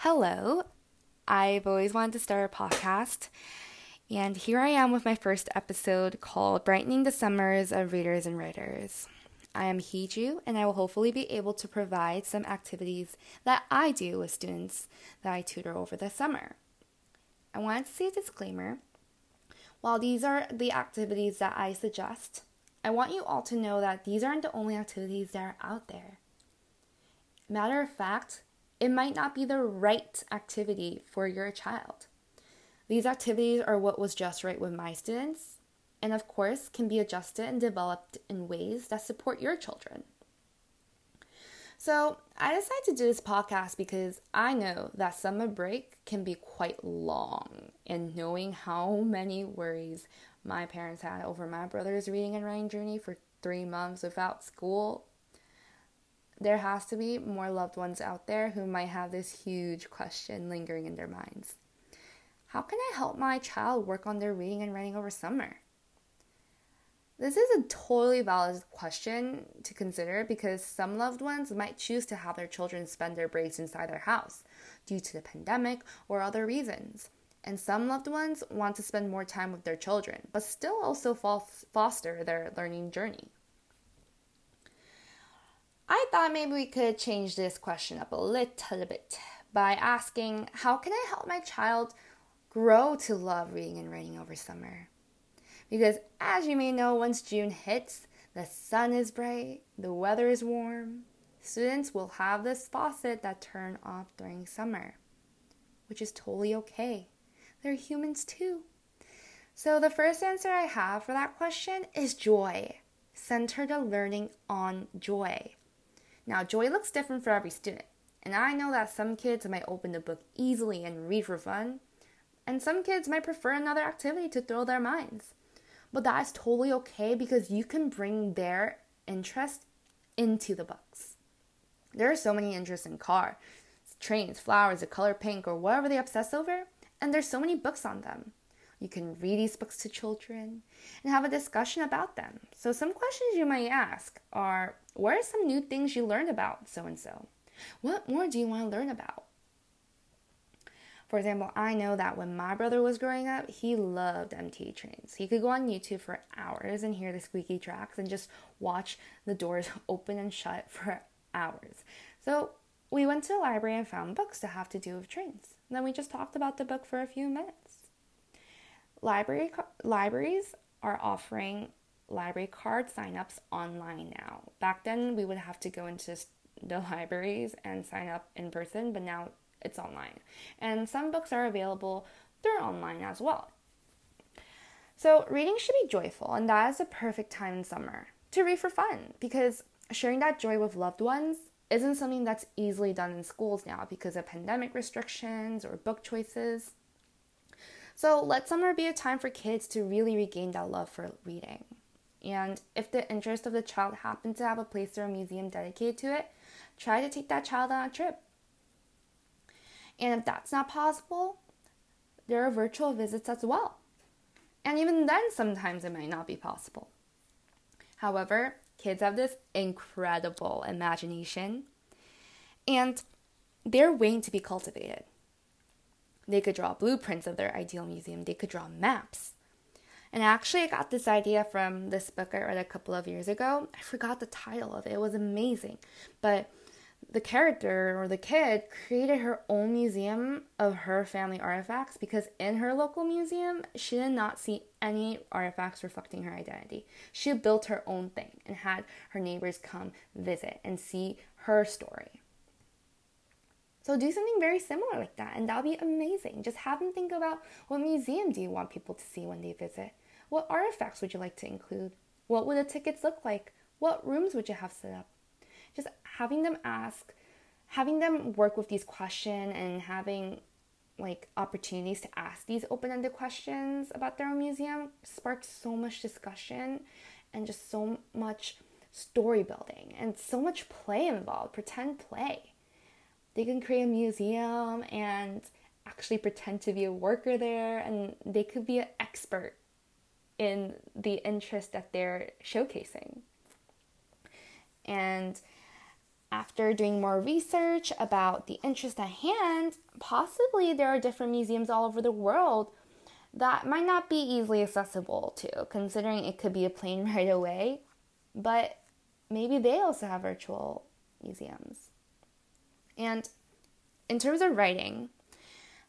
Hello. I've always wanted to start a podcast, and here I am with my first episode called Brightening the Summers of Readers and Writers. I am Hiju, and I will hopefully be able to provide some activities that I do with students that I tutor over the summer. I wanted to say a disclaimer. While these are the activities that I suggest, I want you all to know that these aren't the only activities that are out there. Matter of fact, it might not be the right activity for your child. These activities are what was just right with my students, and of course, can be adjusted and developed in ways that support your children. So, I decided to do this podcast because I know that summer break can be quite long, and knowing how many worries my parents had over my brother's reading and writing journey for three months without school there has to be more loved ones out there who might have this huge question lingering in their minds. How can I help my child work on their reading and writing over summer? This is a totally valid question to consider because some loved ones might choose to have their children spend their breaks inside their house due to the pandemic or other reasons. And some loved ones want to spend more time with their children, but still also foster their learning journey. I thought maybe we could change this question up a little bit by asking how can I help my child grow to love reading and writing over summer? Because as you may know, once June hits, the sun is bright, the weather is warm. Students will have this faucet that turn off during summer, which is totally okay. They're humans too. So the first answer I have for that question is joy. Center the learning on joy. Now, joy looks different for every student, and I know that some kids might open the book easily and read for fun, and some kids might prefer another activity to thrill their minds. But that is totally okay because you can bring their interest into the books. There are so many interests in cars, trains, flowers, the color pink, or whatever they obsess over, and there's so many books on them. You can read these books to children and have a discussion about them. So, some questions you might ask are What are some new things you learned about so and so? What more do you want to learn about? For example, I know that when my brother was growing up, he loved MTA trains. He could go on YouTube for hours and hear the squeaky tracks and just watch the doors open and shut for hours. So we went to the library and found books to have to do with trains. Then we just talked about the book for a few minutes. Library libraries are offering library card signups online now. Back then, we would have to go into the libraries and sign up in person, but now it's online. And some books are available through online as well. So, reading should be joyful, and that is a perfect time in summer to read for fun because sharing that joy with loved ones isn't something that's easily done in schools now because of pandemic restrictions or book choices. So let summer be a time for kids to really regain that love for reading. And if the interest of the child happens to have a place or a museum dedicated to it, try to take that child on a trip. And if that's not possible, there are virtual visits as well. And even then, sometimes it might not be possible. However, kids have this incredible imagination and they're waiting to be cultivated. They could draw blueprints of their ideal museum, they could draw maps. And actually, I got this idea from this book I read a couple of years ago. I forgot the title of it, it was amazing. But the character or the kid created her own museum of her family artifacts because in her local museum, she did not see any artifacts reflecting her identity. She built her own thing and had her neighbors come visit and see her story. So do something very similar like that, and that'll be amazing. Just have them think about what museum do you want people to see when they visit? What artifacts would you like to include? What would the tickets look like? What rooms would you have set up? Just having them ask, having them work with these questions and having like opportunities to ask these open-ended questions about their own museum sparks so much discussion and just so much story building and so much play involved, pretend play. They can create a museum and actually pretend to be a worker there, and they could be an expert in the interest that they're showcasing. And after doing more research about the interest at hand, possibly there are different museums all over the world that might not be easily accessible to, considering it could be a plane right away, but maybe they also have virtual museums. And in terms of writing,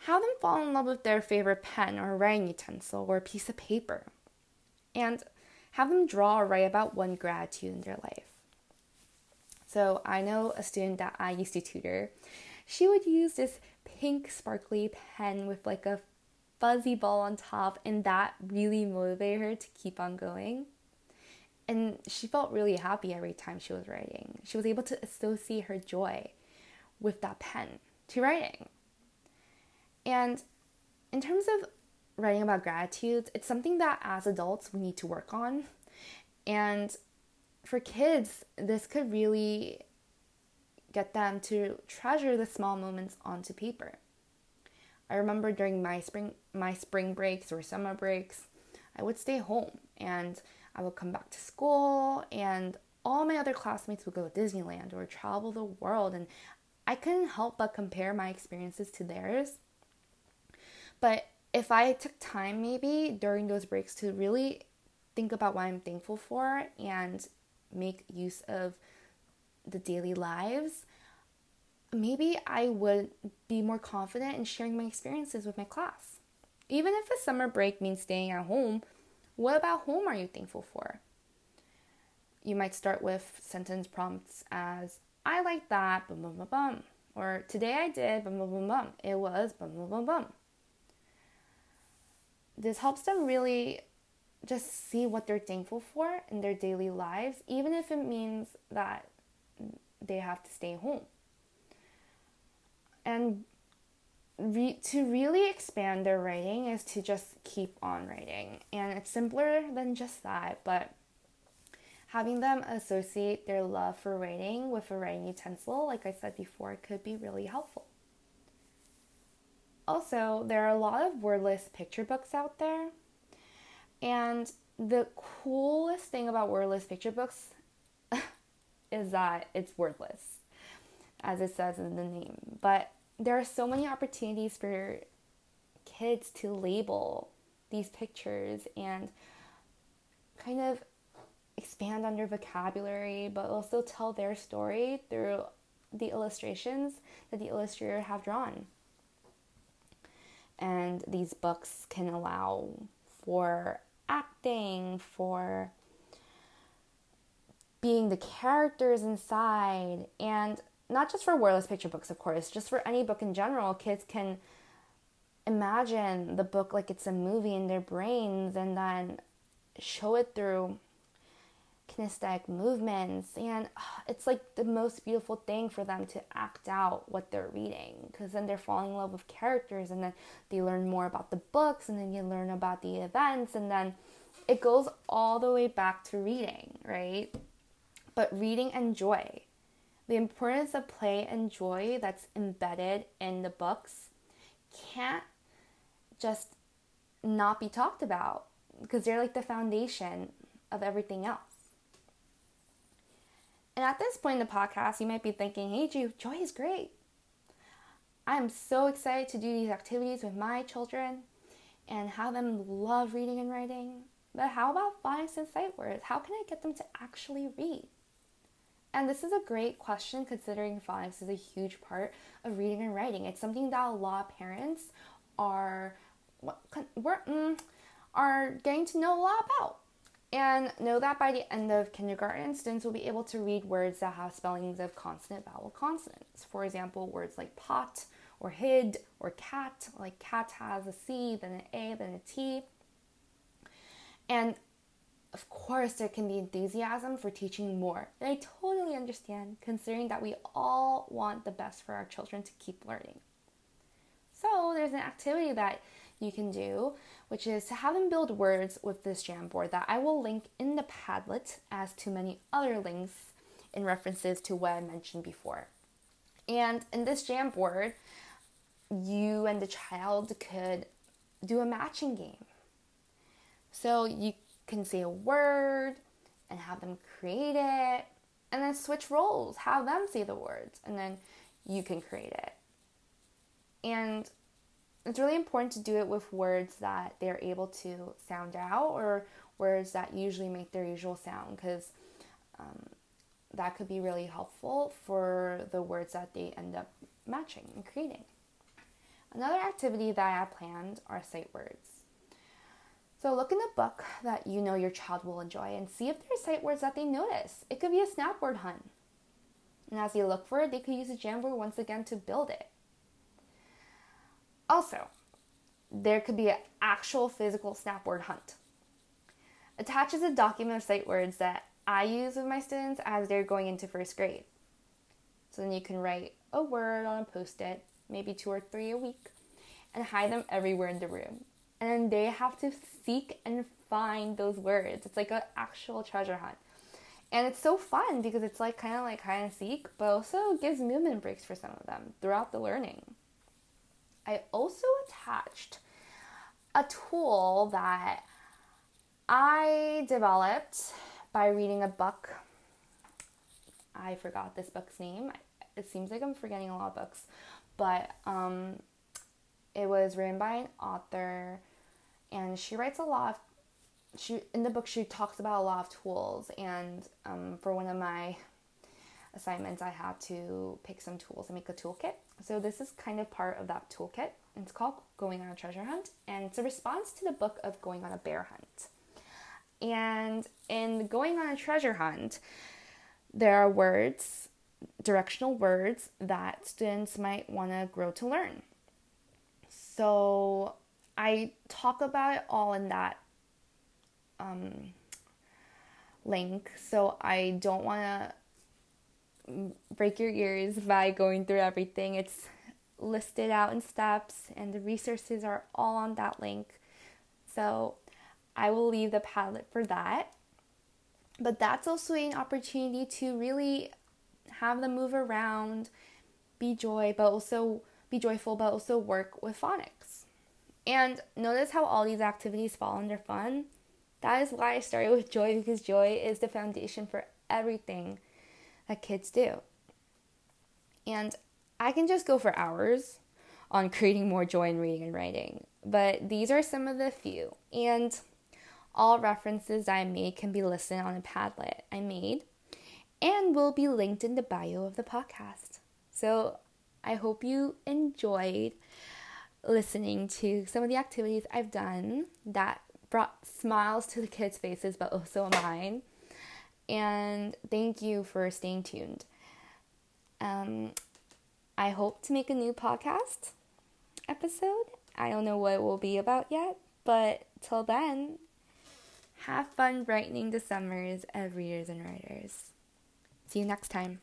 have them fall in love with their favorite pen or writing utensil or piece of paper. And have them draw or write about one gratitude in their life. So I know a student that I used to tutor, she would use this pink sparkly pen with like a fuzzy ball on top, and that really motivated her to keep on going. And she felt really happy every time she was writing. She was able to associate her joy with that pen to writing. And in terms of writing about gratitude, it's something that as adults we need to work on. And for kids, this could really get them to treasure the small moments onto paper. I remember during my spring my spring breaks or summer breaks, I would stay home and I would come back to school and all my other classmates would go to Disneyland or travel the world and I couldn't help but compare my experiences to theirs. But if I took time maybe during those breaks to really think about what I'm thankful for and make use of the daily lives, maybe I would be more confident in sharing my experiences with my class. Even if a summer break means staying at home, what about home are you thankful for? You might start with sentence prompts as I like that, bum bum bum bum. Or today I did, bum bum bum bum. It was bum bum bum bum. This helps them really just see what they're thankful for in their daily lives, even if it means that they have to stay home and re- to really expand their writing is to just keep on writing and it's simpler than just that but having them associate their love for writing with a writing utensil like i said before could be really helpful. Also there are a lot of wordless picture books out there and the coolest thing about wordless picture books is that it's wordless as it says in the name. But there are so many opportunities for kids to label these pictures and kind of expand on their vocabulary, but also tell their story through the illustrations that the illustrator have drawn. And these books can allow for acting, for being the characters inside, and not just for wordless picture books, of course, just for any book in general, kids can imagine the book like it's a movie in their brains and then show it through kinesthetic movements and it's like the most beautiful thing for them to act out what they're reading because then they're falling in love with characters and then they learn more about the books and then you learn about the events and then it goes all the way back to reading right but reading and joy the importance of play and joy that's embedded in the books can't just not be talked about because they're like the foundation of everything else. And at this point in the podcast, you might be thinking, hey, Ju, joy is great. I am so excited to do these activities with my children and have them love reading and writing. But how about phonics and sight words? How can I get them to actually read? And this is a great question considering phonics is a huge part of reading and writing. It's something that a lot of parents are mm, are getting to know a lot about. And know that by the end of kindergarten, students will be able to read words that have spellings of consonant vowel consonants. For example, words like pot or hid or cat, like cat has a C, then an A, then a T. And of course, there can be enthusiasm for teaching more. And I totally understand, considering that we all want the best for our children to keep learning. So, there's an activity that you can do, which is to have them build words with this Jamboard that I will link in the Padlet, as to many other links in references to what I mentioned before. And in this Jamboard, you and the child could do a matching game. So you can say a word and have them create it and then switch roles, have them say the words, and then you can create it. And it's really important to do it with words that they're able to sound out or words that usually make their usual sound because um, that could be really helpful for the words that they end up matching and creating. Another activity that I have planned are sight words. So look in the book that you know your child will enjoy and see if there are sight words that they notice. It could be a snap word hunt. And as you look for it, they could use a Jamboard once again to build it. Also, there could be an actual physical snap word hunt. Attaches a document of sight words that I use with my students as they're going into first grade. So then you can write a word on a post it, maybe two or three a week, and hide them everywhere in the room. And then they have to seek and find those words. It's like an actual treasure hunt. And it's so fun because it's like kind of like hide and seek, but also gives movement breaks for some of them throughout the learning. I also attached a tool that I developed by reading a book. I forgot this book's name. It seems like I'm forgetting a lot of books, but um, it was written by an author, and she writes a lot of she in the book she talks about a lot of tools and um, for one of my assignments i had to pick some tools and make a toolkit. So this is kind of part of that toolkit. It's called going on a treasure hunt and it's a response to the book of going on a bear hunt. And in going on a treasure hunt there are words directional words that students might want to grow to learn. So i talk about it all in that um, link, so I don't want to break your ears by going through everything. It's listed out in steps, and the resources are all on that link. So I will leave the Padlet for that. But that's also an opportunity to really have them move around, be joy, but also be joyful, but also work with phonics. And notice how all these activities fall under fun. That is why I started with joy because joy is the foundation for everything that kids do. And I can just go for hours on creating more joy in reading and writing, but these are some of the few. And all references I made can be listed on a Padlet I made and will be linked in the bio of the podcast. So I hope you enjoyed listening to some of the activities I've done that brought smiles to the kids' faces, but also mine. And thank you for staying tuned. Um, I hope to make a new podcast episode. I don't know what it will be about yet, but till then, have fun brightening the summers of readers and writers. See you next time.